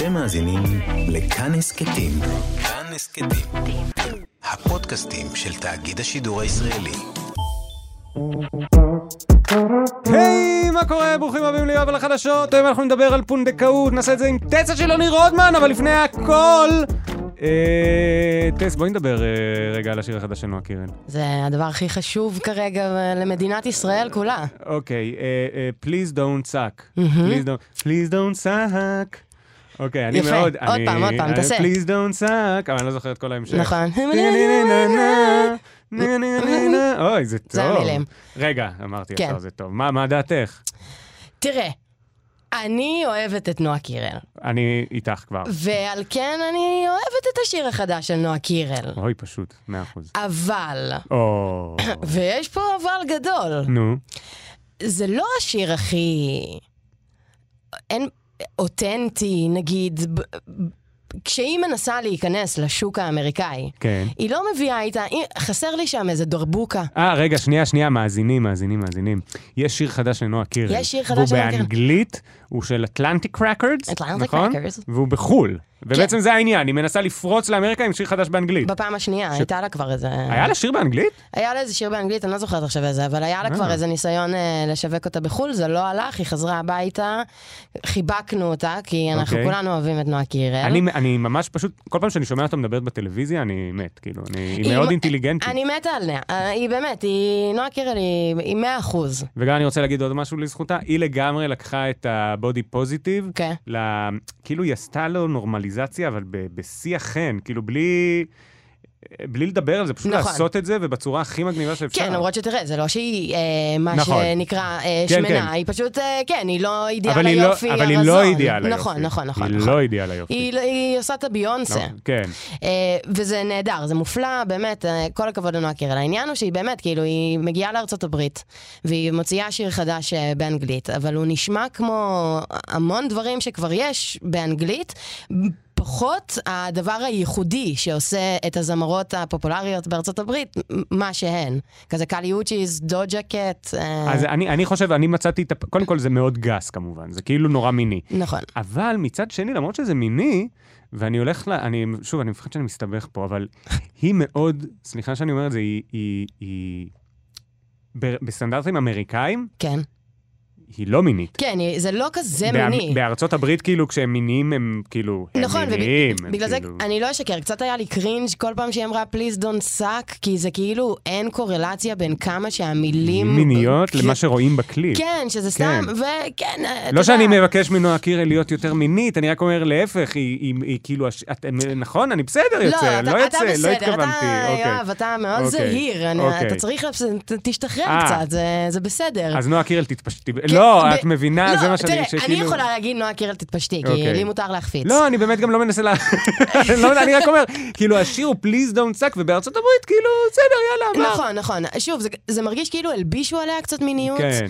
אתם מאזינים לכאן הסכתים. כאן הסכתים. הפודקאסטים של תאגיד השידור הישראלי. היי, מה קורה? ברוכים הבאים ליואב לחדשות. היום אנחנו נדבר על פונדקאות, נעשה את זה עם טסה של יוני רודמן, אבל לפני הכל... אה, טס, בואי נדבר אה, רגע על השיר החדש של נועה קירל. זה הדבר הכי חשוב כרגע למדינת ישראל כולה. אוקיי, אה, אה, please don't suck. Please don't- please don't suck. אוקיי, אני. מאוד... עוד פעם, עוד פעם, תעשה. please don't suck, אבל אני לא זוכר את כל ההמשך. נכון. אוי, זה טוב. זה המילים. רגע, אמרתי כן. ישר, זה טוב. מה מה דעתך? תראה, אני אוהבת את נועה קירל, אני איתך כבר. ועל כן אני אוהבת את השיר החדש של נועה קירל. אוי, פשוט, מאה אחוז. אבל, או... ויש פה אבל גדול, נו. זה לא השיר הכי... אין... אותנטי, נגיד, כשהיא מנסה להיכנס לשוק האמריקאי, כן. היא לא מביאה איתה, היא- חסר לי שם איזה דרבוקה. אה, רגע, שנייה, שנייה, מאזינים, מאזינים, מאזינים. יש שיר חדש לנועה קירל. יש שיר חדש של נועה והוא קירל. באנגלית, הוא של אטלנטיק רקורדס, Atlantic נכון? Records. והוא בחו"ל. ובעצם כן. זה העניין, היא מנסה לפרוץ לאמריקה עם שיר חדש באנגלית. בפעם השנייה, הייתה לה כבר איזה... היה לה שיר באנגלית? היה לה איזה שיר באנגלית, אני לא זוכרת עכשיו איזה, אבל היה לה אה. כבר איזה ניסיון אה, לשווק אותה בחו"ל, זה לא הלך, היא חזרה הביתה, חיבקנו אותה, כי אנחנו אוקיי. כולנו אוהבים את נועה קירל. אני, אני ממש פשוט, כל פעם שאני שומע אותה מדברת בטלוויזיה, אני מת, כאילו, אני, היא היא- מאוד אינטליגנטית. אני מתה עליה, אה, היא באמת, היא, נועה קירל היא היא מאה אחוז. וגם אני רוצה להגיד עוד משהו לזכותה, היא לגמרי לקחה את הבודי פוזיטיב. ל... כאילו היא עשתה לו נורמליזציה, אבל בשיא החן, כאילו בלי... בלי לדבר על זה, פשוט נכון. לעשות את זה ובצורה הכי מגניבה שאפשר. כן, למרות שתראה, זה לא שהיא, אה, מה נכון. שנקרא, אה, כן, שמנה, כן. היא פשוט, אה, כן, היא לא אידיאל אבל היא לא, היופי, אבל היא הרזון. לא אידיאל היופי. נכון, נכון, נכון. היא נכון. לא אידיאל היופי. היא, היא עושה את הביונסה. לא, כן. אה, וזה נהדר, זה מופלא, באמת, אה, כל הכבוד לנועה קירל. העניין הוא שהיא באמת, כאילו, היא מגיעה לארצות הברית, והיא מוציאה שיר חדש אה, באנגלית, אבל הוא נשמע כמו המון דברים שכבר יש באנגלית. פחות הדבר הייחודי שעושה את הזמרות הפופולריות בארצות הברית, מה שהן. כזה קאלי אוצ'יס, דוג'ה קט. אה, אז אני, אני חושב, אני מצאתי את... הפ- קודם כל זה מאוד גס כמובן, זה כאילו נורא מיני. נכון. אבל מצד שני, למרות שזה מיני, ואני הולך ל... אני, שוב, אני מפחד שאני מסתבך פה, אבל היא מאוד, סליחה שאני אומר את זה, היא... היא, היא ב- בסטנדרטים אמריקאים, כן. היא לא מינית. כן, היא- זה לא כזה באמ- מיני. בארצות הברית, כאילו, כשהם מיניים, הם כאילו... הם נכון, מיניים, הם ובגלל זה כאילו... אני לא אשקר, קצת היה לי cringe כל פעם שהיא אמרה please don't suck, כי זה כאילו אין קורלציה בין כמה שהמילים... מיניות כן, למה שרואים בקליפ. כן, שזה סתם, וכן, אתה לא שאני. מבקש מנועה קירל להיות יותר מינית, אני רק אומר להפך, היא, היא, היא כאילו, הש- את, נכון, אני בסדר יוצא, אתה- לא אתה יוצא, לא התכוונתי. אתה, אוקיי. יואב, אתה מאוד אוקיי, זהיר, אני- אוקיי. אתה צריך, תשתחרר אה. קצת, זה- זה בסדר. אז נועה קירל תתפשטי. כן, לא, את מבינה, זה מה שאני... לא, תראה, אני יכולה להגיד נועה קירל תתפשטי, כי אוקיי. לי מותר להחפיץ. לא, אני באמת גם לא מנסה לה... אני לא- אני רק אומר, כאילו, השיר הוא Please Don't Suck, ובארצות הברית, כאילו, בסדר, יאללה, מה? נכון, נכון. שוב, זה, זה מרגיש כאילו הלבישו עליה קצת מיניות. כן.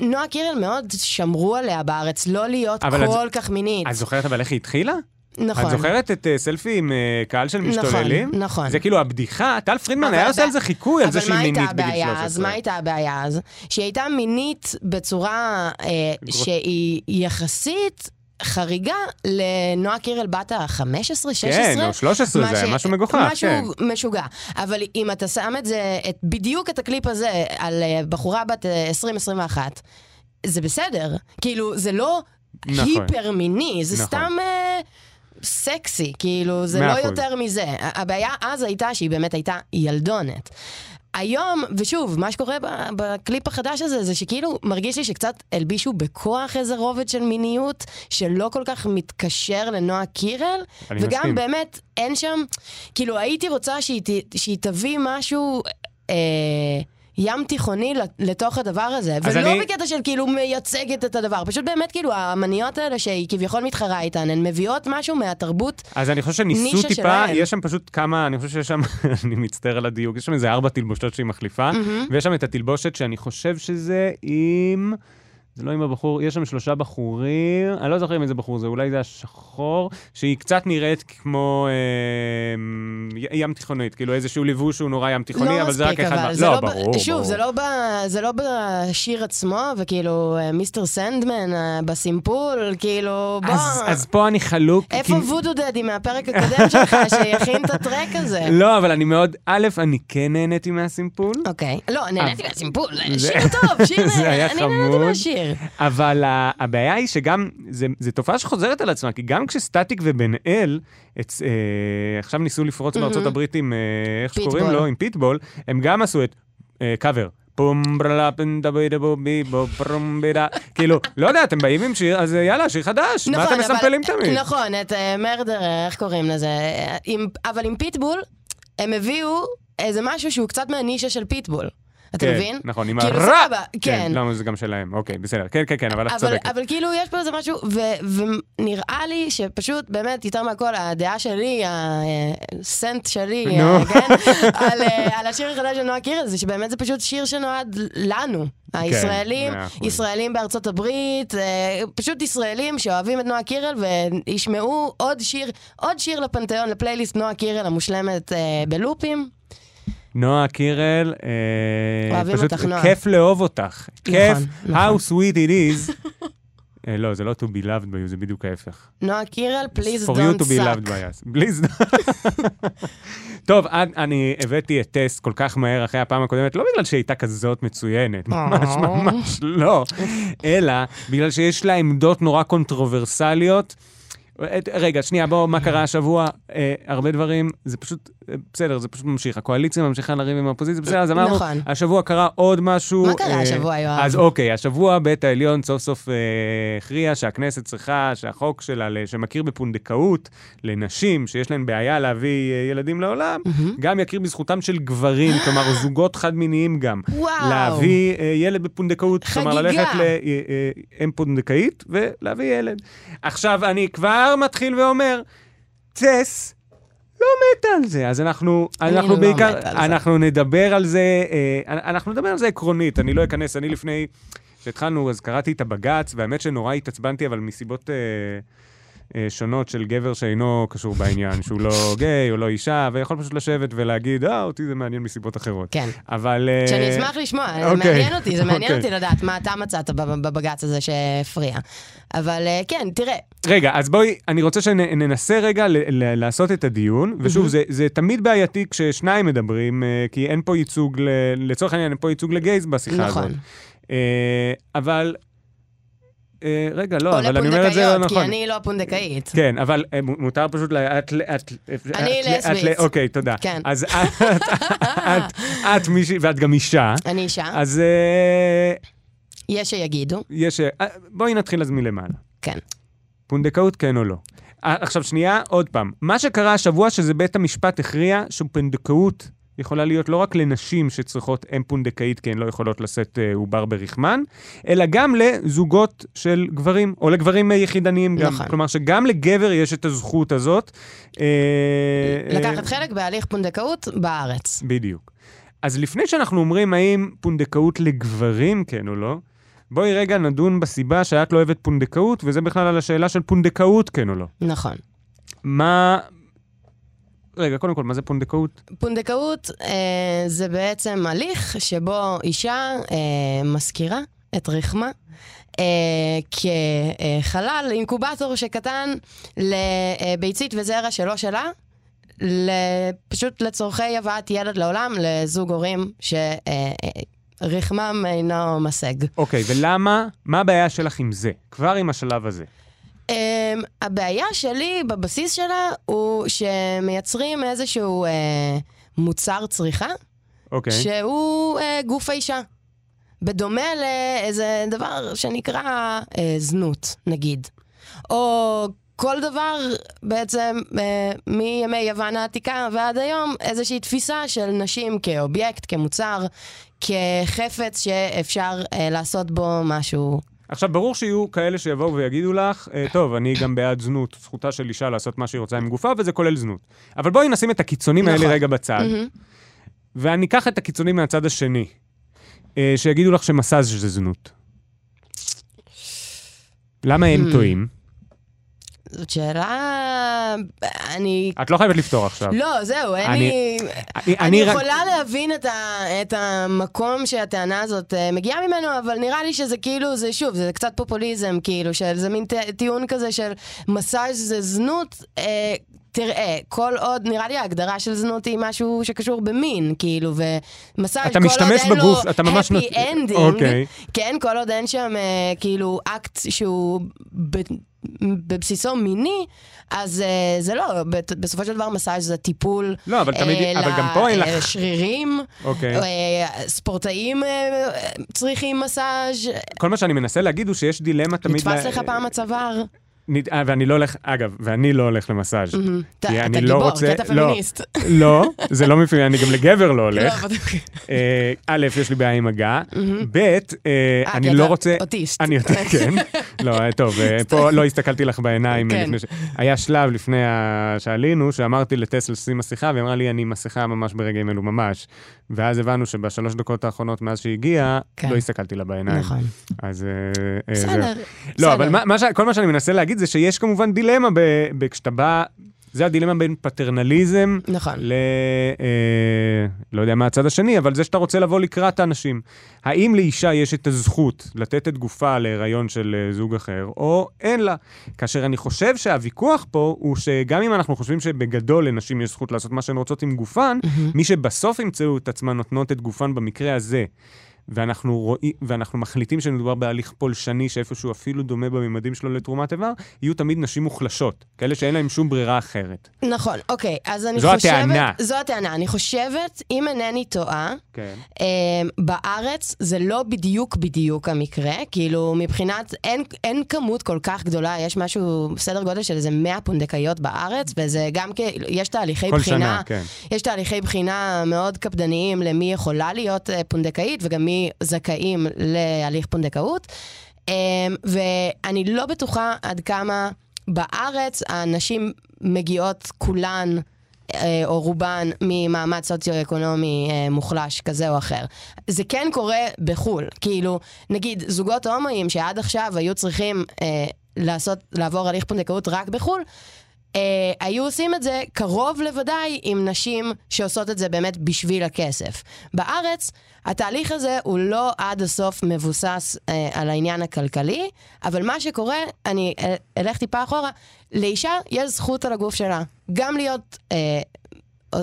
נועה קירל מאוד שמרו עליה בארץ, לא להיות אבל את- כל כך מינית. את זוכרת אבל איך היא התחילה? נכון. את זוכרת את אה, סלפי עם אה, קהל של משתוללים? נכון. זה כאילו הבדיחה, טל פרידמן היה עושה על זה חיקוי, על זה שהיא מינית בגיל הבעיה 13. אז? מה הייתה הבעיה אז? שהיא הייתה מינית בצורה אה, שהיא יחסית חריגה לנועה קירל בת ה-15, 16. כן, או 13, זה היה משהו מגוחך, משהו כן. משוגע. אבל אם אתה שם את זה, את, בדיוק את הקליפ הזה על בחורה בת אה, 20-21, זה בסדר. כאילו, זה לא נכון. היפר מיני, זה נכון. סתם... אה, סקסי, כאילו, זה לא אחוז. יותר מזה. הבעיה אז הייתה שהיא באמת הייתה ילדונת. היום, ושוב, מה שקורה בקליפ החדש הזה, זה שכאילו מרגיש לי שקצת הלבישו בכוח איזה רובד של מיניות, שלא כל כך מתקשר לנועה קירל, וגם מסכים. באמת אין שם, כאילו הייתי רוצה שהיא, שהיא תביא משהו... אה, ים תיכוני לתוך הדבר הזה, ולא אני- בקטע של כאילו מייצגת את הדבר, פשוט באמת כאילו האמניות האלה שהיא כביכול מתחרה איתן, הן מביאות משהו מהתרבות אז אני חושב שניסו נישה טיפה, שלהם. יש שם פשוט כמה, אני חושב שיש שם, אני מצטער על הדיוק, יש שם איזה ארבע תלבושות שהיא מחליפה, ויש שם את התלבושת שאני חושב שזה עם זה לא עם הבחור, יש שם שלושה בחורים, אני לא זוכר אם איזה בחור זה, אולי זה השחור, שהיא קצת נראית כמו אה, ים תיכונית, כאילו איזשהו לבוש שהוא נורא ים תיכוני, לא אבל זה רק אחד... אבל מה- זה לא, לא ב- ברור, שוב, ברור. זה לא, ב, זה לא בשיר עצמו, וכאילו, אה, מיסטר סנדמן, אה, בסימפול, כאילו, בוא... אז, אז פה אני חלוק. איפה כי- וודו דדי מהפרק הקודם שלך, שיכין את הטרק הזה? לא, אבל אני מאוד, א', אני כן נהניתי מהסימפול, אוקיי. לא, נהניתי מהסימפול, שיר טוב, שיר... זה היה אני נהניתי חמוד. מהשיר. אבל הבעיה היא שגם, זה תופעה שחוזרת על עצמה, כי גם כשסטטיק ובן אל, את, אה, עכשיו ניסו לפרוץ בארצות הברית עם, אה, איך שקוראים. לו, עם פיטבול, הם גם עשו את אה, קאבר. פום ברלה פנדה בידה בו בי בו פרום בידה. כאילו, לא יודע, אתם באים עם שיר, אז אה, יאללה, שיר חדש. מה אתם אבל- מסמפלים תמיד? נכון, את מרדר, איך קוראים לזה? אה, אבל עם פיטבול, הם הביאו איזה משהו שהוא קצת מהנישה של פיטבול. אתה כן, מבין? נכון, עם הרע. כן. למה זה גם שלהם, אוקיי, בסדר. כן, כן, כן, אבל את צודקת. אבל כאילו יש פה איזה משהו, ונראה לי שפשוט באמת יותר מהכל הדעה שלי, הסנט שלי, כן, על, השיר החדש של נועה קירל, זה שבאמת זה פשוט שיר שנועד לנו, הישראלים, כן. ישראלים בארצות הברית, פשוט ישראלים שאוהבים את נועה קירל וישמעו עוד שיר, עוד שיר לפנתיאון, לפלייליסט נועה קירל המושלמת בלופים. נועה קירל, אה, אוהבים פשוט אותך, נועה. כיף לאהוב אותך. כיף, נכון. how sweet it is. אה, לא, זה לא to be loved by you, זה בדיוק ההפך. נועה קירל, please For you don't to be loved suck. by us. Please. טוב, עד- אני הבאתי את טסט כל כך מהר אחרי הפעם הקודמת, לא בגלל שהיא הייתה כזאת מצוינת, ממש ממש לא, אלא בגלל שיש לה עמדות נורא קונטרוברסליות. רגע, שנייה, בואו, מה קרה השבוע? אה, הרבה דברים, זה פשוט, אה, בסדר, זה פשוט ממשיך. הקואליציה ממשיכה לריב עם האופוזיציה, בסדר, אז אמרנו, נכון. השבוע קרה עוד משהו. מה קרה אה, השבוע, יואב? אז אוקיי, השבוע בית העליון סוף סוף אה, הכריע שהכנסת צריכה, שהחוק שלה, שמכיר בפונדקאות לנשים שיש להן בעיה להביא אה, ילדים לעולם, גם יכיר בזכותם של גברים, כלומר זוגות חד-מיניים גם. וואו. להביא אה, ילד בפונדקאות, כלומר חגיגה. ללכת לאם פונדקאית ולהביא ילד. עכשיו, אני כבר מתחיל ואומר, צס, לא מתה על זה, אז אנחנו, אנחנו לא בעיקר, מתה על זה. אנחנו נדבר על זה, אה, אנחנו נדבר על זה עקרונית, אני לא אכנס, אני לפני שהתחלנו, אז קראתי את הבג"ץ, והאמת שנורא התעצבנתי, אבל מסיבות אה, שונות של גבר שאינו קשור בעניין, שהוא לא גיי או לא אישה, ויכול פשוט לשבת ולהגיד, אה, אותי זה מעניין מסיבות אחרות. כן. אבל... אה, שאני אשמח לשמוע, זה אוקיי. מעניין אותי, זה מעניין אוקיי. אותי לדעת מה אתה מצאת בב- בבג"ץ הזה שהפריע. אבל אה, כן, תראה, רגע, אז בואי, אני רוצה שננסה רגע לעשות את הדיון, ושוב, זה, זה תמיד בעייתי כששניים מדברים, אה, כי אין פה ייצוג, לצורך העניין, אין פה ייצוג לגייז בשיחה נכון. הזאת. אה, אבל, אה, רגע, לא, אבל אני אומר את זה לא לפונדקאיות, כי נכון. אני לא פונדקאית. כן, אבל אה, מותר פשוט, ל- את... אני לסבית. אוקיי, תודה. כן. אז את- מישהי, ואת גם אישה, אני אישה, אז אה, יש שיגידו, יש... אה, בואי נתחיל אז מלמעלה. כן. פונדקאות כן או לא. אה, עכשיו שנייה, עוד פעם. מה שקרה השבוע שזה בית המשפט הכריע שפונדקאות יכולה להיות לא רק לנשים שצריכות אם פונדקאית כי הן לא יכולות לשאת אה, עובר ברחמן, אלא גם לזוגות של גברים, או לגברים אה, יחידניים גם. נכון. כלומר שגם לגבר יש את הזכות הזאת. אה, לקחת חלק בהליך פונדקאות בארץ. בדיוק. אז לפני שאנחנו אומרים האם פונדקאות לגברים כן או לא, בואי רגע נדון בסיבה שאת לא אוהבת פונדקאות, וזה בכלל על השאלה של פונדקאות כן או לא. נכון. מה... רגע, קודם כל, מה זה פונדקאות? פונדקאות אה, זה בעצם הליך שבו אישה אה, משכירה את רחמה אה, כחלל, אינקובטור שקטן לביצית וזרע שלא שלה, פשוט לצורכי הבאת ילד לעולם לזוג הורים שרחמם אינו משג. אוקיי, ולמה? מה הבעיה שלך עם זה? כבר עם השלב הזה. הבעיה שלי בבסיס שלה הוא שמייצרים איזשהו uh, מוצר צריכה, אוקיי. שהוא uh, גוף האישה. בדומה לאיזה דבר שנקרא uh, זנות, נגיד. או כל דבר בעצם uh, מימי יוון העתיקה ועד היום, איזושהי תפיסה של נשים כאובייקט, כמוצר, כחפץ שאפשר uh, לעשות בו משהו עכשיו, ברור שיהיו כאלה שיבואו ויגידו לך, אה, טוב, אני גם בעד זנות, זכותה של אישה לעשות מה שהיא רוצה עם גופה, וזה כולל זנות. אבל בואי נשים את הקיצונים האלה נכון. רגע בצד. ואני אקח את הקיצונים מהצד השני, אה, שיגידו לך שמסאז' זה זנות. למה הם. טועים? זאת שאלה... אני... את לא חייבת לפתור עכשיו. לא, זהו, אין אני- לי... אני- אני רק- יכולה להבין את, ה, את המקום שהטענה הזאת אה, מגיעה ממנו, אבל נראה לי שזה כאילו, זה שוב, זה קצת פופוליזם, כאילו, של זה מין טיעון כזה של מסאז' זה זנות. אה, תראה, כל עוד, נראה לי ההגדרה של זנות היא משהו שקשור במין, כאילו, ומסאז' כל עוד אין בגוף, לו אתה ממש happy נות- ending, אוקיי. כן, כל עוד אין שם אה, כאילו אקט שהוא ב, בבסיסו מיני, אז אה, זה לא, בסופו של דבר מסאז' זה טיפול לא, אבל תמיד- אה, אבל גם פה אין לך- לשרירים, אוקיי. אה, ספורטאים אה, צריכים מסאז', כל מה שאני מנסה להגיד הוא שיש דילמה תמיד... נתפס ל- לך פעם הצוואר. אה, ואני לא הולך, אגב, ואני לא הולך למסאז'. אתה כי אתה אני לא גיבור, רוצה... כי אתה לא, פמיניסט. לא, זה לא מפריע, אני גם לגבר לא לא, הולך. אבל- אה, א', יש לי בעיה עם מגע, ב', אה, אני לא רוצה... אוטיסט. אני יותר, כן. לא, טוב, פה לא הסתכלתי לך בעיניים. כן. היה שלב לפני שעלינו, שאמרתי לטסל לשים מסכה, והיא אמרה לי, אני מסכה ממש ברגעים אלו ממש. ואז הבנו שבשלוש דקות האחרונות מאז שהגיעה, כן. לא הסתכלתי לה בעיניים. נכון. אז... אה, אה, זהו. בסדר. לא, אבל בסדר. מה, מה ש... כל מה שאני מנסה להגיד זה שיש כמובן דילמה. ב... כשאתה בא... זה הדילמה בין פטרנליזם נכון. ל... אה, לא יודע מה הצד השני, אבל זה שאתה רוצה לבוא לקראת האנשים. האם לאישה יש את הזכות לתת את גופה להיריון של אה, זוג אחר, או אין לה? כאשר אני חושב שהוויכוח פה הוא שגם אם אנחנו חושבים שבגדול לנשים יש זכות לעשות מה שהן רוצות עם גופן, מי שבסוף ימצאו את עצמן נותנות את גופן במקרה הזה, ואנחנו, רואים, ואנחנו מחליטים שמדובר בהליך פולשני שאיפשהו אפילו דומה בממדים שלו לתרומת איבר, יהיו תמיד נשים מוחלשות, כאלה שאין להן שום ברירה אחרת. נכון, אוקיי, אז אני זו חושבת... הטענה. זו הטענה. אני חושבת, אם אינני טועה, כן. Um, בארץ זה לא בדיוק בדיוק המקרה, כאילו מבחינת, אין, אין כמות כל כך גדולה, יש משהו, סדר גודל של איזה 100 פונדקאיות בארץ, וזה גם כ... יש תהליכי כל בחינה, שנה, כן. יש תהליכי בחינה מאוד קפדניים למי יכולה להיות אה, פונדקאית וגם מי זכאים להליך פונדקאות. Um, ואני לא בטוחה עד כמה בארץ הנשים מגיעות כולן אה, או רובן ממעמד סוציו-אקונומי אה, מוחלש כזה או אחר. זה כן קורה בחו"ל. כאילו, נגיד, זוגות הומואים שעד עכשיו היו צריכים אה, לעשות, לעבור הליך פונדקאות רק בחו"ל, אה, היו עושים את זה קרוב לוודאי עם נשים שעושות את זה באמת בשביל הכסף. בארץ, התהליך הזה הוא לא עד הסוף מבוסס אה, על העניין הכלכלי, אבל מה שקורה, אני אה, אלך טיפה אחורה, לאישה יש זכות על הגוף שלה, גם להיות, אה,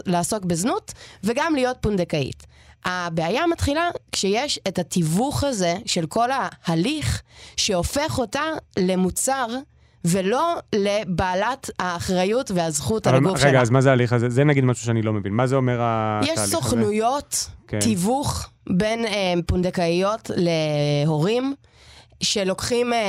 לעסוק בזנות וגם להיות פונדקאית. הבעיה מתחילה כשיש את התיווך הזה של כל ההליך שהופך אותה למוצר ולא לבעלת האחריות והזכות על הגוף רגע, שלה. אז מה זה ההליך הזה? זה נגיד משהו שאני לא מבין. מה זה אומר התהליך יש הזה? סוכנויות כן. תיווך בין אה, פונדקאיות להורים, שלוקחים אה,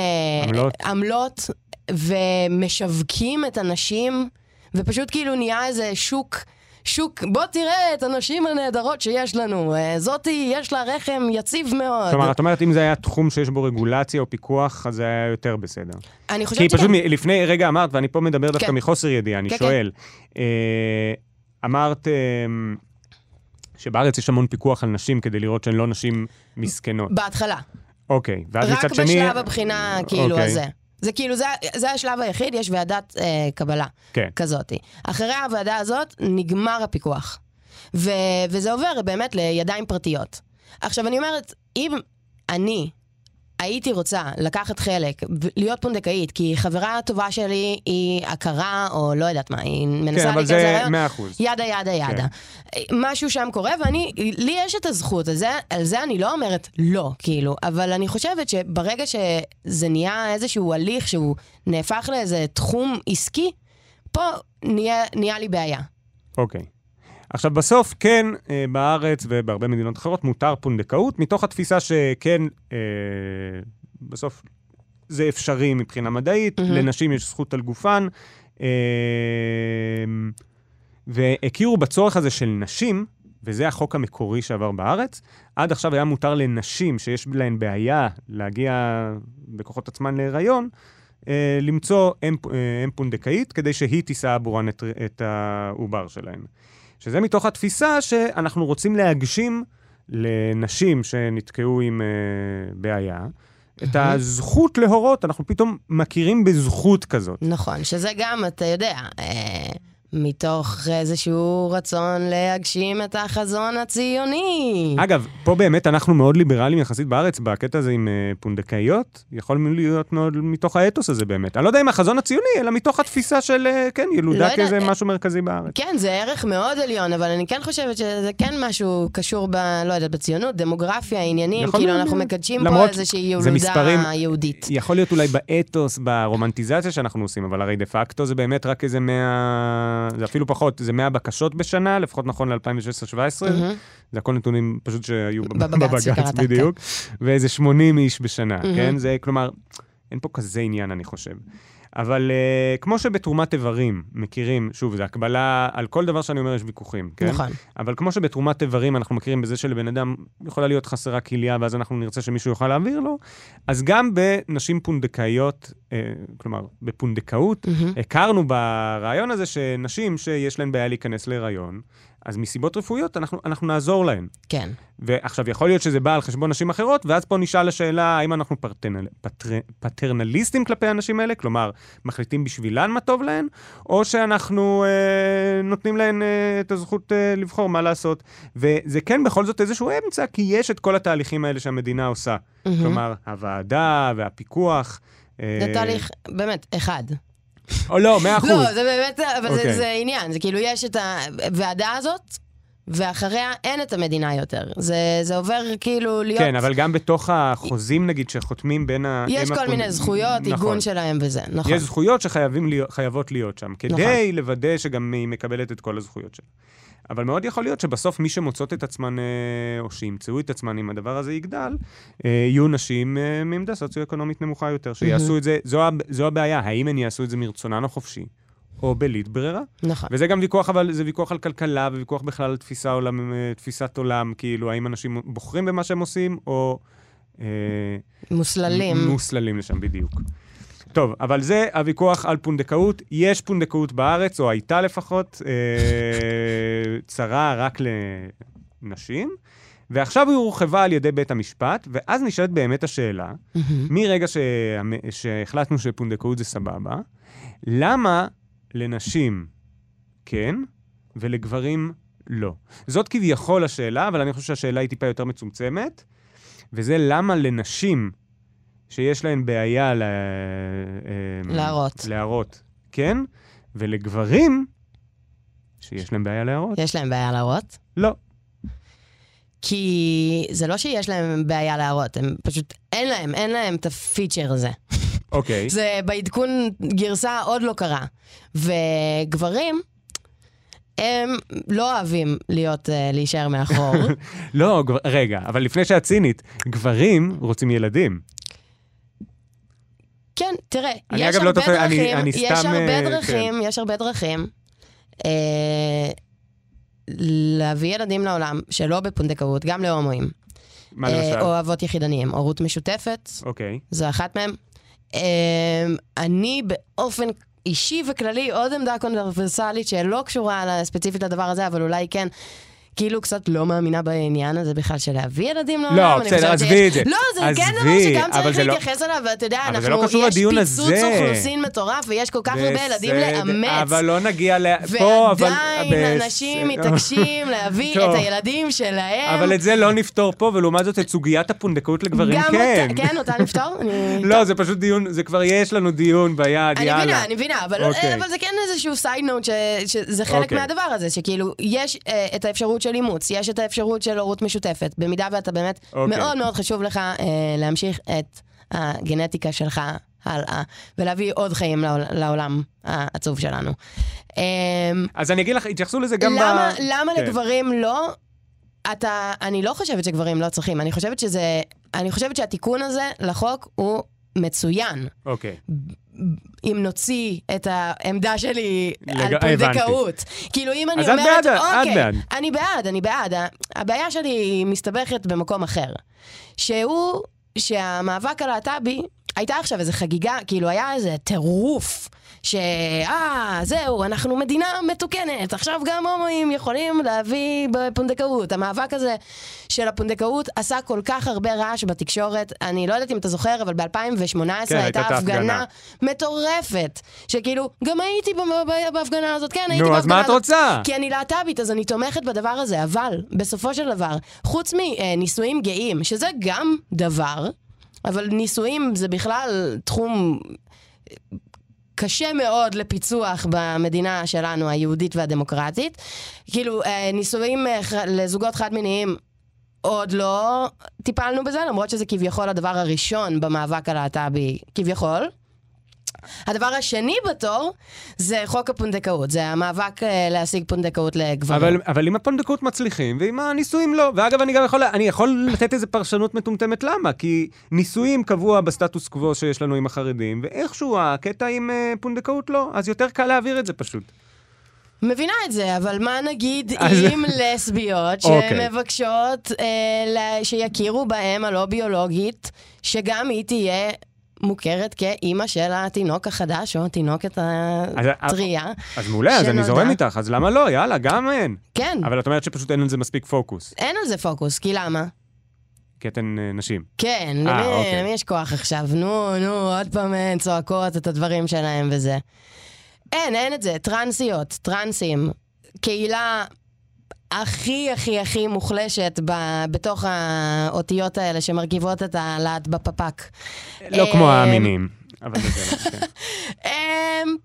עמלות. עמלות ומשווקים את הנשים, ופשוט כאילו נהיה איזה שוק. שוק, בוא תראה את הנשים הנהדרות שיש לנו. אה, זאתי, יש לה רחם יציב מאוד. כלומר, את אומרת, אם זה היה תחום שיש בו רגולציה או פיקוח, אז זה היה יותר בסדר. אני כי חושבת פשוט שכן. מ- לפני רגע אמרת, ואני פה מדבר דווקא כן. מחוסר ידיעה, אני כן, שואל. אה, אמרת אה, שבארץ יש המון פיקוח על נשים כדי לראות שהן לא נשים מסכנות. בהתחלה. אוקיי. ואז רק מצד שני... בשלב הבחינה, כאילו, אוקיי. הזה. זה כאילו, זה, זה השלב היחיד, יש ועדת אה, קבלה כן. כזאת. אחרי הוועדה הזאת, נגמר הפיקוח. ו, וזה עובר באמת לידיים פרטיות. עכשיו, אני אומרת, אם אני הייתי רוצה לקחת חלק, להיות פונדקאית, כי חברה טובה שלי היא הכרה, או לא יודעת מה, היא מנסה כן, אבל להיכנס זה להיריון. מאה אחוז. ידה, ידה, ידה. משהו שם קורה, ואני, לי יש את הזכות, על זה, על זה אני לא אומרת לא, כאילו, אבל אני חושבת שברגע שזה נהיה איזשהו הליך שהוא נהפך לאיזה תחום עסקי, פה נהיה, נהיה לי בעיה. אוקיי. עכשיו, בסוף, כן, אה, בארץ ובהרבה מדינות אחרות מותר פונדקאות, מתוך התפיסה שכן, אה, בסוף זה אפשרי מבחינה מדעית, מהמם. לנשים יש זכות על גופן, אה, והכירו בצורך הזה של נשים, וזה החוק המקורי שעבר בארץ. עד עכשיו היה מותר לנשים שיש להן בעיה להגיע בכוחות עצמן להיריון, אה, למצוא אם, אה, אם פונדקאית כדי שהיא תישא עבורן את, את העובר שלהן. שזה מתוך התפיסה שאנחנו רוצים להגשים לנשים שנתקעו עם אה, בעיה, את הזכות להורות, אנחנו פתאום מכירים בזכות כזאת. נכון, שזה גם, אתה יודע, אה, מתוך איזשהו רצון להגשים את החזון הציוני. אגב, פה באמת אנחנו מאוד ליברליים יחסית בארץ, בקטע הזה עם uh, פונדקאיות, יכולים להיות מאוד מתוך האתוס הזה באמת. אני לא יודע אם החזון הציוני, אלא מתוך התפיסה של, uh, כן, ילודה לא כאיזה יודע, משהו מרכזי בארץ. כן, זה ערך מאוד עליון, אבל אני כן חושבת שזה כן משהו קשור ב... לא יודעת, בציונות, דמוגרפיה, עניינים, כאילו להיות. אנחנו מקדשים פה למרות איזושהי זה מספרים- ילודה יהודית. יכול להיות אולי באתוס, ברומנטיזציה שאנחנו עושים, אבל הרי דה פקטו זה באמת רק איזה 100, זה אפילו פחות, זה 100 בקשות בשנה, לפחות נכון ל-2016-2017. מהמם. זה הכל נתונים פשוט שהיו בב- בבג"ץ בבג"ץ שקראת, כן. בדיוק, ואיזה 80 איש בשנה. כן? זה, כלומר, אין פה כזה עניין, אני חושב. אבל uh, כמו שבתרומת איברים מכירים, שוב, זו הקבלה, על כל דבר שאני אומר יש ויכוחים, כן? נכון. אבל כמו שבתרומת איברים אנחנו מכירים בזה שלבן אדם יכולה להיות חסרה כליה, ואז אנחנו נרצה שמישהו יוכל להעביר לו, אז גם בנשים פונדקאיות, אה, כלומר, בפונדקאות, מהמם. הכרנו ברעיון הזה שנשים שיש להן בעיה להיכנס להיריון, אז מסיבות רפואיות אנחנו, אנחנו נעזור להן. כן. ועכשיו, יכול להיות שזה בא על חשבון נשים אחרות, ואז פה נשאל השאלה, האם אנחנו פרטנל, פטר, פטרנליסטים כלפי הנשים האלה? כלומר, מחליטים בשבילן מה טוב להן, או שאנחנו אה, נותנים להן אה, את הזכות אה, לבחור מה לעשות. וזה כן בכל זאת איזשהו אמצע, כי יש את כל התהליכים האלה שהמדינה עושה. מהמם. כלומר, הוועדה והפיקוח. אה, זה תהליך, באמת, אחד. או לא, מאה אחוז. לא, זה באמת, אבל זה- אוקיי. זה עניין, זה כאילו יש את הוועדה הזאת, ואחריה אין את המדינה יותר. זה זה עובר כאילו להיות... כן, אבל גם בתוך החוזים, נגיד, שחותמים בין ה... יש כל הפונ- מיני זכויות, נכון. עיגון שלהם וזה, נכון. יש זכויות שחייבות להיות שם, כדי נכון. לוודא שגם היא מקבלת את כל הזכויות שלה. אבל מאוד יכול להיות שבסוף מי שמוצאות את עצמן, אה, או שימצאו את עצמן אם הדבר הזה יגדל, אה, יהיו נשים אה, מעמדה סוציו-אקונומית נמוכה יותר, שיעשו את זה, זו, זו הבעיה, האם הן יעשו את זה מרצונן החופשי, או בלית ברירה. נכון. וזה גם ויכוח, אבל זה ויכוח על כלכלה, וויכוח בכלל על תפיסה עולם, תפיסת עולם, כאילו, האם אנשים בוחרים במה שהם עושים, או... מוסללים. מוסללים לשם, בדיוק. טוב, אבל זה הוויכוח על פונדקאות. יש פונדקאות בארץ, או הייתה לפחות, אה, צרה רק לנשים, ועכשיו היא הורחבה על ידי בית המשפט, ואז נשאלת באמת השאלה. מרגע ש... שהחלטנו שפונדקאות זה סבבה, למה לנשים כן ולגברים לא? זאת כביכול השאלה, אבל אני חושב שהשאלה היא טיפה יותר מצומצמת, וזה למה לנשים שיש להן בעיה ל... אה, להראות. להראות, כן, ולגברים שיש להם בעיה להראות, יש להם בעיה להראות. לא. כי זה לא שיש להם בעיה להראות, הם פשוט, אין להם, אין להם את הפיצ'ר הזה. אוקיי. זה בעדכון גרסה עוד לא קרה. וגברים, הם לא אוהבים להיות, אה, להישאר מאחור. לא, גבר- רגע, אבל לפני שאת צינית, גברים רוצים ילדים. כן, תראה, אני יש לא הרבה אני- דרכים, אני יש סתם, הרבה אה, דרכים, יש הרבה דרכים אה, להביא ילדים לעולם שלא בפונדקאות, גם להומואים. מה אה, למשל? או אבות יחידניים, הורות משותפת, אוקיי. זו אחת מהן. אה, אני באופן אישי וכללי, עוד עמדה קונברסלית שלא קשורה ספציפית לדבר הזה, אבל אולי כן. כאילו קצת לא מאמינה בעניין הזה בכלל של להביא ילדים לעולם. לא, אני בסדר, עזבי את זה. לא, זה כן דבר שגם צריך לא- להתייחס אליו, ואתה יודע, אנחנו, לא יש פיצוץ. אוכלוסין מטורף, ויש כל כך הרבה ילדים לאמץ. אבל לא נגיע ל... פה, אבל... ועדיין בס- אנשים מתעקשים להביא. את הילדים שלהם. אבל את זה לא נפתור פה, ולעומת זאת את סוגיית הפונדקאות לגברים כן. כן, אותה נפתור? אני- לא, זה פשוט דיון, זה כבר יש לנו דיון ביד, אני יאללה. מבינה, אני מבינה, אבל, אוקיי. אבל זה כן איזשהו סייד נוט שזה חלק אוקיי. מהדבר הזה, שכאילו, יש אה, את האפשרות של אימוץ, יש את האפשרות של הורות משותפת, במידה ואתה באמת, אוקיי. מאוד מאוד חשוב לך אה, להמשיך את הגנטיקה שלך הלאה, ולהביא עוד חיים לעול, לעולם העצוב שלנו. אה, אז אני אגיד לך, התייחסו לזה גם למה, ב... למה כן. לגברים לא? אתה, אני לא חושבת שגברים לא צריכים, אני חושבת שזה, אני חושבת שהתיקון הזה לחוק הוא מצוין. אוקיי. אם נוציא את העמדה שלי לג- על פונדקאות. כאילו, אם אני אומרת, בעד, את אוקיי, בעד. אני בעד, אני בעד. הבעיה שלי היא מסתבכת במקום אחר. שהוא שהמאבק הלהט"בי הייתה עכשיו איזו חגיגה, כאילו היה איזה טירוף. שאה, זהו, אנחנו מדינה מתוקנת, עכשיו גם הומואים יכולים להביא בפונדקאות. המאבק הזה של הפונדקאות עשה כל כך הרבה רעש בתקשורת. אני לא יודעת אם אתה זוכר, אבל ב-2018 כן, הייתה. הפגנה מטורפת. שכאילו, גם הייתי בהפגנה הזאת, כן, הייתי נו, בהפגנה אז מה את הזאת. רוצה? כי אני להט"בית, אז אני תומכת בדבר הזה, אבל בסופו של דבר, חוץ מנישואים גאים, שזה גם דבר, אבל נישואים זה בכלל תחום קשה מאוד לפיצוח במדינה שלנו, היהודית והדמוקרטית. כאילו, אה, נישואים אה, לזוגות חד-מיניים עוד לא טיפלנו בזה, למרות שזה כביכול הדבר הראשון במאבק הלהט"בי, כביכול. הדבר השני בתור זה חוק הפונדקאות, זה המאבק אה, להשיג פונדקאות לגברים. אבל, אבל עם הפונדקאות מצליחים, ועם הנישואים לא. ואגב, אני גם יכול, אני יכול לתת איזו פרשנות מטומטמת למה, כי נישואים קבוע בסטטוס קוו שיש לנו עם החרדים, ואיכשהו הקטע עם uh, פונדקאות לא, אז יותר קל להעביר את זה פשוט. מבינה את זה, אבל מה נגיד אז- עם לסביות אוקיי. שמבקשות אה, ל- שיכירו באם הלא ביולוגית, שגם היא תהיה מוכרת כאימא של התינוק החדש, או התינוקת אז- הטריה. אז מעולה, אז אני. זורם איתך, אז למה לא? יאללה, גם אין. כן, אבל את אומרת שפשוט אין על זה מספיק פוקוס, אין על זה פוקוס, כי למה? כי אתן אה, נשים. כן, אה, למי, אוקיי. למי יש כוח עכשיו? נו, נו, עוד פעם הן צועקות את הדברים שלהם וזה. אין, אין את זה. טרנסיות, טרנסים, קהילה הכי הכי הכי מוחלשת ב, בתוך האותיות האלה שמרכיבות את הלהט בפפק. לא כמו המינים, אבל זה לא. אמ,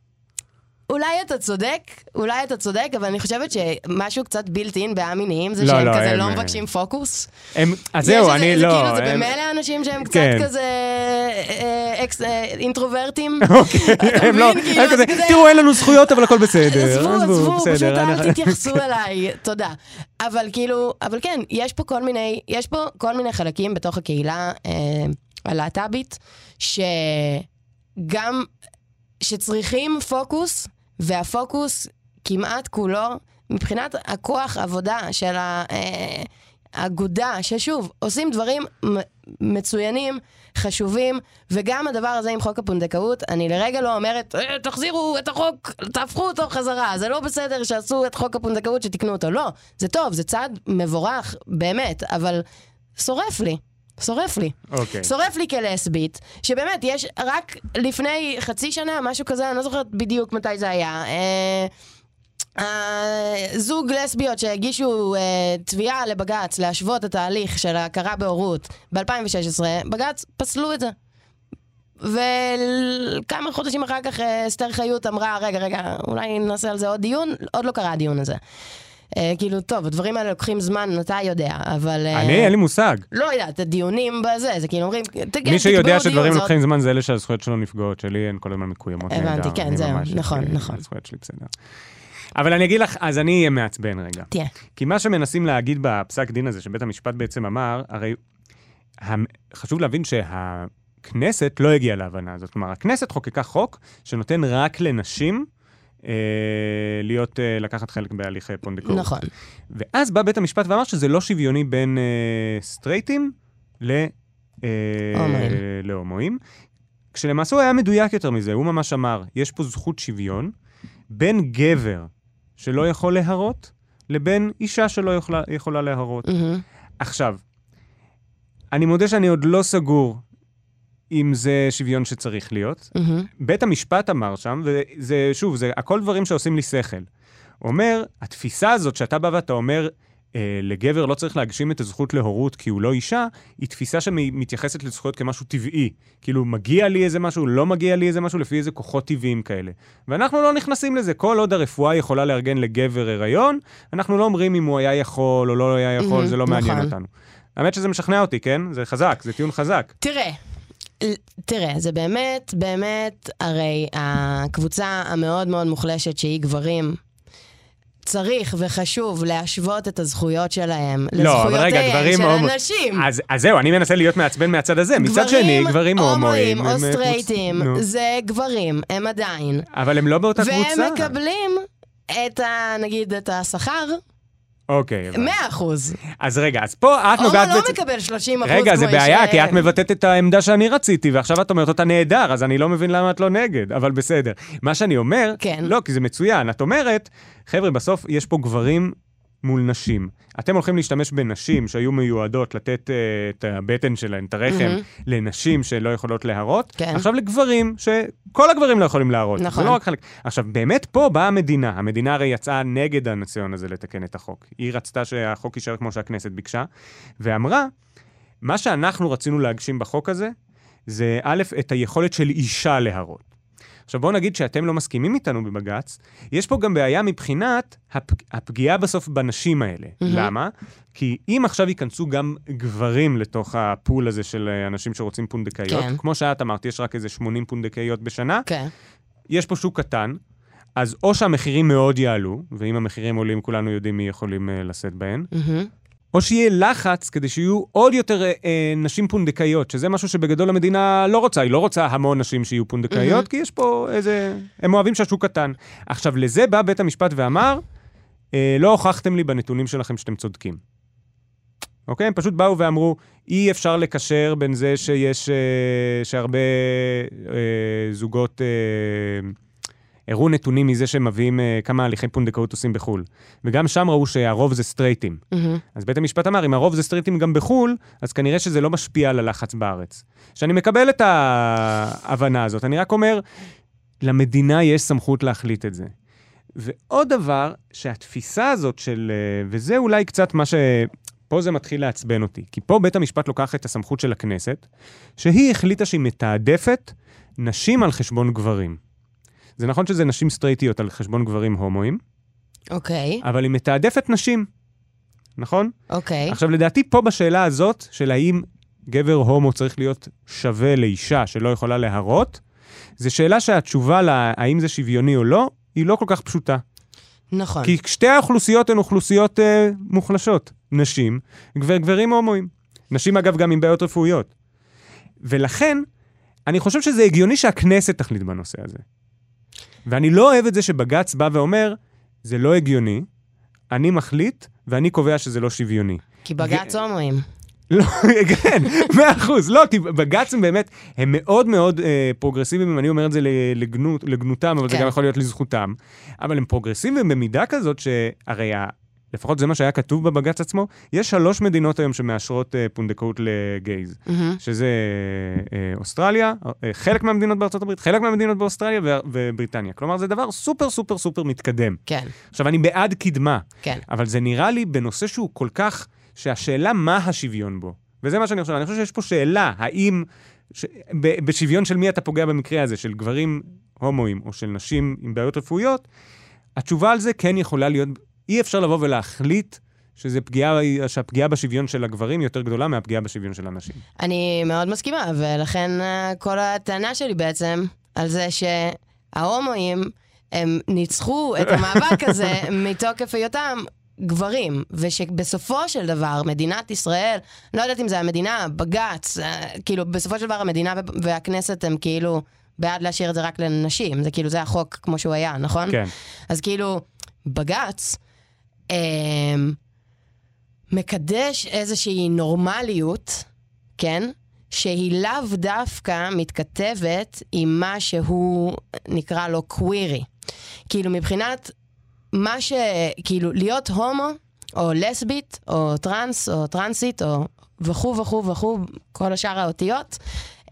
אולי אתה צודק, אולי אתה צודק, אבל אני חושבת שמשהו קצת בילט אין באמיניים זה לא, שהם לא, כזה הם, לא אה, מבקשים פוקוס. הם, אז זהו, אני זה לא... כאילו, זה הם- במילא אנשים שהם קצת כן. כזה אה, אקס- אה, אינטרוברטים. אוקיי, הם לא? כאילו, הם כזה, זה כזה- תראו, אין לנו זכויות, אבל הכל בסדר. עזבו, עזבו, פשוט אל תתייחסו אליי, תודה. אבל כאילו, אבל כן, יש פה כל מיני, יש פה כל מיני חלקים בתוך הקהילה אה, הלהט"בית, שגם, שצריכים פוקוס, והפוקוס כמעט כולו, מבחינת הכוח עבודה של אה, האגודה, ששוב, עושים דברים מצוינים, חשובים, וגם הדבר הזה עם חוק הפונדקאות, אני לרגע לא אומרת, "אה, תחזירו את החוק, תהפכו אותו חזרה, זה לא בסדר שעשו את חוק הפונדקאות, שתיקנו אותו. לא, זה טוב, זה צעד מבורך, באמת, אבל שורף לי. שורף לי. אוקיי. שורף לי כלסבית, שבאמת, יש רק לפני חצי שנה, משהו כזה, אני לא זוכרת בדיוק מתי זה היה. אה, זוג לסביות שהגישו אה, תביעה לבג"ץ להשוות את ההליך של ההכרה בהורות ב-2016, בג"ץ פסלו את זה. וכמה חודשים אחר כך אה, אסתר חיות אמרה, רגע, רגע, אולי נעשה על זה עוד דיון, עוד לא קרה הדיון הזה. אה, כאילו, טוב, הדברים האלה לוקחים זמן, אתה יודע, אבל... אה, אני, אין לי מושג. לא יודעת, דיונים בזה, זה כאילו אומרים, תגיד, מי שיודע שדברים לוקחים זמן זה אלה שהזכויות שלו נפגעות, שלי הן כל הזמן מקוימות הבנתי. כן, זהו, נכון, לי- נכון. הזכויות שלי בסדר. אבל אני אגיד לך, אז אני אהיה מעצבן רגע. תהיה. כי מה שמנסים להגיד בפסק דין הזה, שבית המשפט בעצם אמר, הרי חשוב להבין שהכנסת לא הגיעה להבנה הזאת. כלומר, הכנסת חוקקה חוק שנותן רק לנשים להיות, אה, לקחת חלק בהליך אה, פונדקאות. נכון. ואז בא בית המשפט ואמר שזה לא שוויוני בין אה, סטרייטים. אה. להומואים. כשלמעשה הוא היה מדויק יותר מזה, הוא ממש אמר, יש פה זכות שוויון בין גבר שלא יכול להרות, לבין אישה שלא יכולה, יכולה להרות. מהמם. עכשיו, אני מודה שאני עוד לא סגור אם זה שוויון שצריך להיות. מהמם. בית המשפט אמר שם, וזה, שוב, זה הכל דברים שעושים לי שכל. אומר, התפיסה הזאת שאתה בא ואתה אומר, אה, לגבר לא צריך להגשים את הזכות להורות כי הוא לא אישה, היא תפיסה שמתייחסת לזכויות כמשהו טבעי. כאילו, מגיע לי איזה משהו, לא מגיע לי איזה משהו, לפי איזה כוחות טבעיים כאלה. ואנחנו לא נכנסים לזה. כל עוד הרפואה יכולה לארגן לגבר הריון, אנחנו לא אומרים אם הוא היה יכול או לא היה יכול, מהמם, זה לא מעניין נכון. אותנו. האמת שזה משכנע אותי, כן? זה חזק, זה טיעון חזק. תראה, תראה, זה באמת, באמת, הרי הקבוצה המאוד מאוד מוחלשת שהיא גברים, צריך וחשוב להשוות את הזכויות שלהם לא, לזכויותיהם גברים של הומו- הנשים. אז, אז זהו, אני מנסה להיות מעצבן מהצד הזה. מצד שני, גברים הומואים... או הם- סטרייטים, נו. זה גברים, הם עדיין. אבל הם לא באותה והם קבוצה. מקבלים את ה... נגיד, את השכר אוקיי. מאה אחוז. אז רגע, אז פה את נוגעת... לא בעצם- מקבל 30 אחוז רגע, זה בעיה, כי את מבטאת את העמדה שאני רציתי, ועכשיו את אומרת אותה נהדר, אז אני לא מבין למה את לא נגד, אבל בסדר. מה שאני אומר, כן. לא, כי זה מצוין. את אומרת, חבר'ה, בסוף יש פה גברים מול נשים. אתם הולכים להשתמש בנשים שהיו מיועדות לתת אה, את הבטן שלהן, את הרחם, מהמם. לנשים שלא יכולות להרות, כן. עכשיו לגברים, שכל הגברים לא יכולים להרות. נכון. זה לא רק חלק. עכשיו, באמת פה באה המדינה. המדינה הרי יצאה נגד הניסיון הזה לתקן את החוק. היא רצתה שהחוק יישאר כמו שהכנסת ביקשה, ואמרה, מה שאנחנו רצינו להגשים בחוק הזה, זה א', את היכולת של אישה להרות. עכשיו בואו נגיד שאתם לא מסכימים איתנו בבג"ץ, יש פה גם בעיה מבחינת הפ... הפגיעה בסוף בנשים האלה. מהמם. למה? כי אם עכשיו ייכנסו גם גברים לתוך הפול הזה של אה, אנשים שרוצים פונדקאיות, כן. כמו שאת אמרת, יש רק איזה 80 פונדקאיות בשנה, כן. יש פה שוק קטן, אז או שהמחירים מאוד יעלו, ואם המחירים עולים כולנו יודעים מי יכולים uh, לשאת בהן, מהמם. או שיהיה לחץ כדי שיהיו עוד יותר אה, אה, נשים פונדקאיות, שזה משהו שבגדול המדינה לא רוצה. היא לא רוצה המון נשים שיהיו פונדקאיות, מהמם. כי יש פה איזה... הם אוהבים שהשוק קטן. עכשיו, לזה בא בית המשפט ואמר, אה, לא הוכחתם לי בנתונים שלכם שאתם צודקים. אוקיי? הם פשוט באו ואמרו, אי אפשר לקשר בין זה שיש... אה, שהרבה אה, זוגות... אה, הראו נתונים מזה שהם מביאים אה, כמה הליכי פונדקאות עושים בחו"ל. וגם שם ראו שהרוב זה סטרייטים. מהמם. אז בית המשפט אמר, אם הרוב זה סטריטים גם בחו"ל, אז כנראה שזה לא משפיע על הלחץ בארץ. שאני מקבל את ההבנה הזאת, אני רק אומר, למדינה יש סמכות להחליט את זה. ועוד דבר, שהתפיסה הזאת של... אה, וזה אולי קצת מה ש... פה זה מתחיל לעצבן אותי. כי פה בית המשפט לוקח את הסמכות של הכנסת, שהיא החליטה שהיא מתעדפת נשים על חשבון גברים. זה נכון שזה נשים סטרייטיות על חשבון גברים הומואים, אוקיי, אבל היא מתעדפת נשים, נכון? אוקיי. עכשיו, לדעתי, פה בשאלה הזאת, של האם גבר הומו צריך להיות שווה לאישה שלא יכולה להרות, זו שאלה שהתשובה לה, האם זה שוויוני או לא, היא לא כל כך פשוטה. נכון. כי שתי האוכלוסיות הן אוכלוסיות אה, מוחלשות. נשים וגברים הומואים. נשים, אגב, גם עם בעיות רפואיות. ולכן, אני חושב שזה הגיוני שהכנסת תחליט בנושא הזה. ואני לא אוהב את זה שבג"ץ בא ואומר, זה לא הגיוני, אני מחליט, ואני קובע שזה לא שוויוני. כי בג"ץ הומואים. לא, כן, מאה אחוז. לא, כי בג"צים באמת, הם מאוד מאוד אה, פרוגרסיביים, אני אומר את זה לגנות, לגנותם, אבל זה כן. גם יכול להיות לזכותם. אבל הם פרוגרסיביים במידה כזאת שהרי. לפחות זה מה שהיה כתוב בבג"ץ עצמו, יש שלוש מדינות היום שמאשרות אה, פונדקאות ל gays, מהמם. שזה אה, אוסטרליה, אה, חלק מהמדינות בארצות הברית, חלק מהמדינות באוסטרליה ו- ובריטניה. כלומר, זה דבר סופר סופר סופר מתקדם. כן, עכשיו, אני בעד קדמה, כן. אבל זה נראה לי בנושא שהוא כל כך, שהשאלה מה השוויון בו. וזה מה שאני חושב. אני חושב שיש פה שאלה, האם, ש... ב... בשוויון של מי אתה פוגע במקרה הזה, של גברים הומואים או של נשים עם בעיות רפואיות, התשובה על זה כן יכולה להיות, אי אפשר לבוא ולהחליט שזה פגיעה, שהפגיעה בשוויון של הגברים יותר גדולה מהפגיעה בשוויון של הנשים. אני מאוד מסכימה, ולכן אה, כל הטענה שלי בעצם על זה שההומואים, הם ניצחו את המאבק הזה מתוקף היותם גברים, ושבסופו של דבר מדינת ישראל, לא יודעת אם זה המדינה, בג"ץ, אה, כאילו בסופו של דבר המדינה והכנסת הם כאילו בעד להשאיר את זה רק לנשים, זה כאילו זה החוק כמו שהוא היה, נכון? כן. אז כאילו, בג"ץ אמ, מקדש איזושהי נורמליות, כן? שהיא לאו דווקא מתכתבת עם מה שהוא נקרא לו קווירי. כאילו מבחינת מה ש... כאילו להיות הומו, או לסבית, או טרנס, או טרנסית, או וכו' וכו' וכו', כל השאר האותיות,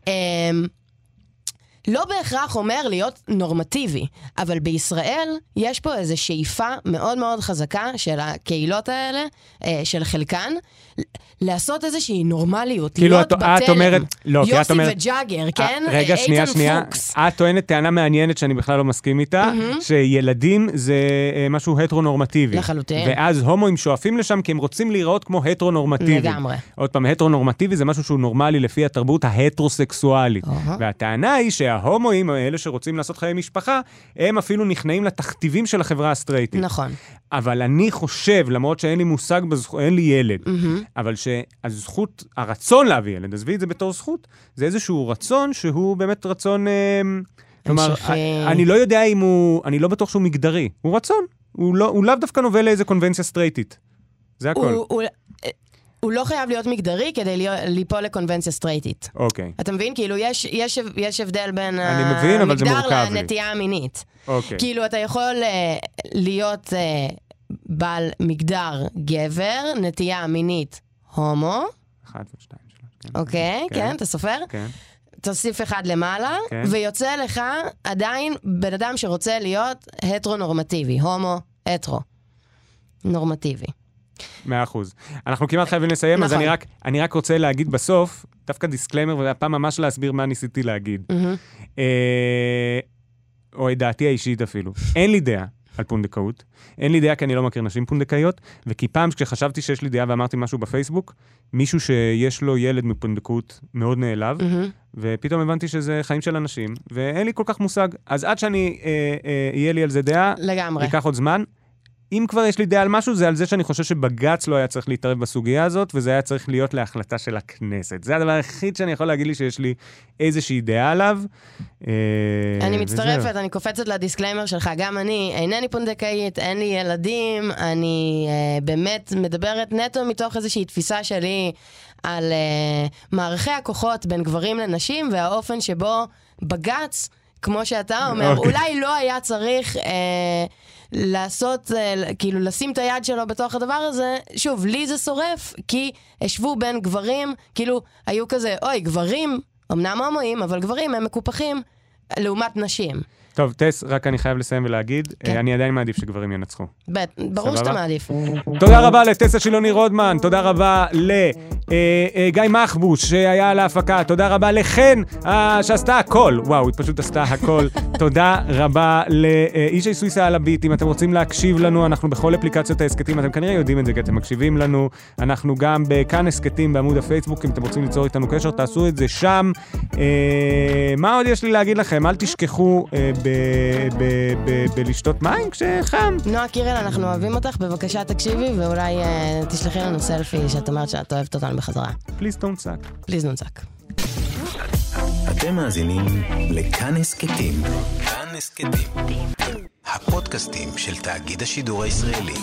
אמ, לא בהכרח אומר להיות נורמטיבי, אבל בישראל יש פה איזו שאיפה מאוד מאוד חזקה של הקהילות האלה, אה, של חלקן, לעשות איזושהי נורמליות, כאילו, להיות את- בתלם. את אומרת- לא, כי את יוסי אומרת- וג'אגר, כן? אה, רגע, אה, שנייה, שנייה. פוקס. את טוענת טענה מעניינת שאני בכלל לא מסכים איתה, שילדים זה אה, משהו הטרונורמטיבי. לחלוטין. ואז הומואים שואפים לשם כי הם רוצים להיראות כמו הטרונורמטיבי. לגמרי. עוד פעם, הטרונורמטיבי זה משהו שהוא נורמלי לפי התרבות ההטרוסקסואלית. אהה. והטענה היא שההומואים האלה שרוצים לעשות חיי משפחה, הם אפילו נכנעים לתכתיבים של החברה הסטרייטית. נכון. אבל אני חושב, למרות שאין לי מושג בזכות, אין לי ילד, מהמם. אבל שהזכות, הרצון להביא ילד, עזבי את זה בתור זכות, זה איזשהו רצון שהוא באמת רצון... אה, כלומר, המשכי. אני לא יודע אם הוא, אני לא בטוח שהוא מגדרי, הוא רצון. הוא, לא, לאו דווקא נובע לאיזה קונבנציה סטרייטית. זה הכל. הוא, הוא, הוא לא חייב להיות מגדרי כדי ליפול לקונבנציה סטרייטית. אוקיי, אתה מבין? כאילו, יש, יש, יש הבדל בין מבין, המגדר מורכב לי. לנטייה המינית. אוקיי. כאילו, אתה יכול אה, להיות אה, בעל מגדר גבר, נטייה מינית הומו, אחד ושתיים, שלוש. כן. אוקיי? כן. כן, אתה סופר? כן. תוסיף אחד למעלה, כן. ויוצא לך עדיין בן אדם שרוצה להיות הטרו-נורמטיבי, הומו, הטרו. נורמטיבי. מאה אחוז. אנחנו כמעט חייבים לסיים, אז נכון. אני רק, אני רק רוצה להגיד בסוף, דווקא disclaimer, והפעם ממש להסביר מה ניסיתי להגיד. אה, או את דעתי האישית אפילו. אין לי דעה על פונדקאות. אין לי דעה כי אני לא מכיר נשים פונדקאיות, וכי פעם כשחשבתי שיש לי דעה ואמרתי משהו בפייסבוק, מישהו שיש לו ילד מפונדקאות מאוד נעלב. ופתאום הבנתי שזה חיים של אנשים, ואין לי כל כך מושג. אז עד שאני, אה, אה, יהיה לי על זה דעה, לגמרי. ייקח עוד זמן. אם כבר יש לי דעה על משהו, זה על זה שאני חושב שבג"ץ לא היה צריך להתערב בסוגיה הזאת, וזה היה צריך להיות להחלטה של הכנסת. זה הדבר היחיד שאני יכול להגיד לי שיש לי איזושהי דעה עליו. אה, אני. מצטרפת, אני קופצת ל disclaimer שלך. גם אני אינני פונדקאית, אין לי ילדים, אני אה, באמת מדברת נטו מתוך איזושהי תפיסה שלי על אה, מערכי הכוחות בין גברים לנשים והאופן שבו בג"ץ, כמו שאתה אומר, אוקיי. אולי לא היה צריך... אה, לעשות, אה, כאילו לשים את היד שלו בתוך הדבר הזה, שוב, לי זה שורף, כי השוו בין גברים, כאילו, היו כזה, אוי, גברים, אמנם הומואים, אבל גברים הם מקופחים לעומת נשים. טוב, טס, רק אני חייב לסיים ולהגיד, כן. אה, אני עדיין מעדיף שגברים ינצחו. בט, ברור? שאתה מעדיף. תודה רבה לטסה שילוני רודמן, תודה רבה לגיא מחבוש שהיה על ההפקה, תודה רבה לחן אה, שעשתה הכל, וואו, היא פשוט עשתה הכל. תודה רבה לאישי סוויסה על הביט, אם אתם רוצים להקשיב לנו, אנחנו בכל אפליקציות ההסכתים, אתם כנראה יודעים את זה כי אתם מקשיבים לנו, אנחנו גם בכאן הסכתים בעמוד הפייסבוק, אם אתם רוצים ליצור איתנו קשר, תעשו את זה שם. אה, מה עוד יש לי להגיד לכם? אל תשכחו אה, ב- ב- ב- בלשתות מים כשחם. נועה קירל, אנחנו אוהבים אותך, בבקשה תקשיבי, ואולי אה, תשלחי לנו סלפי שאת אומרת שאת אוהבת אותנו בחזרה. פליז don't suck. פליז נונצק. אתם מאזינים לכאן הסכתים. כאן הסכתים. הפודקאסטים של תאגיד השידור הישראלי.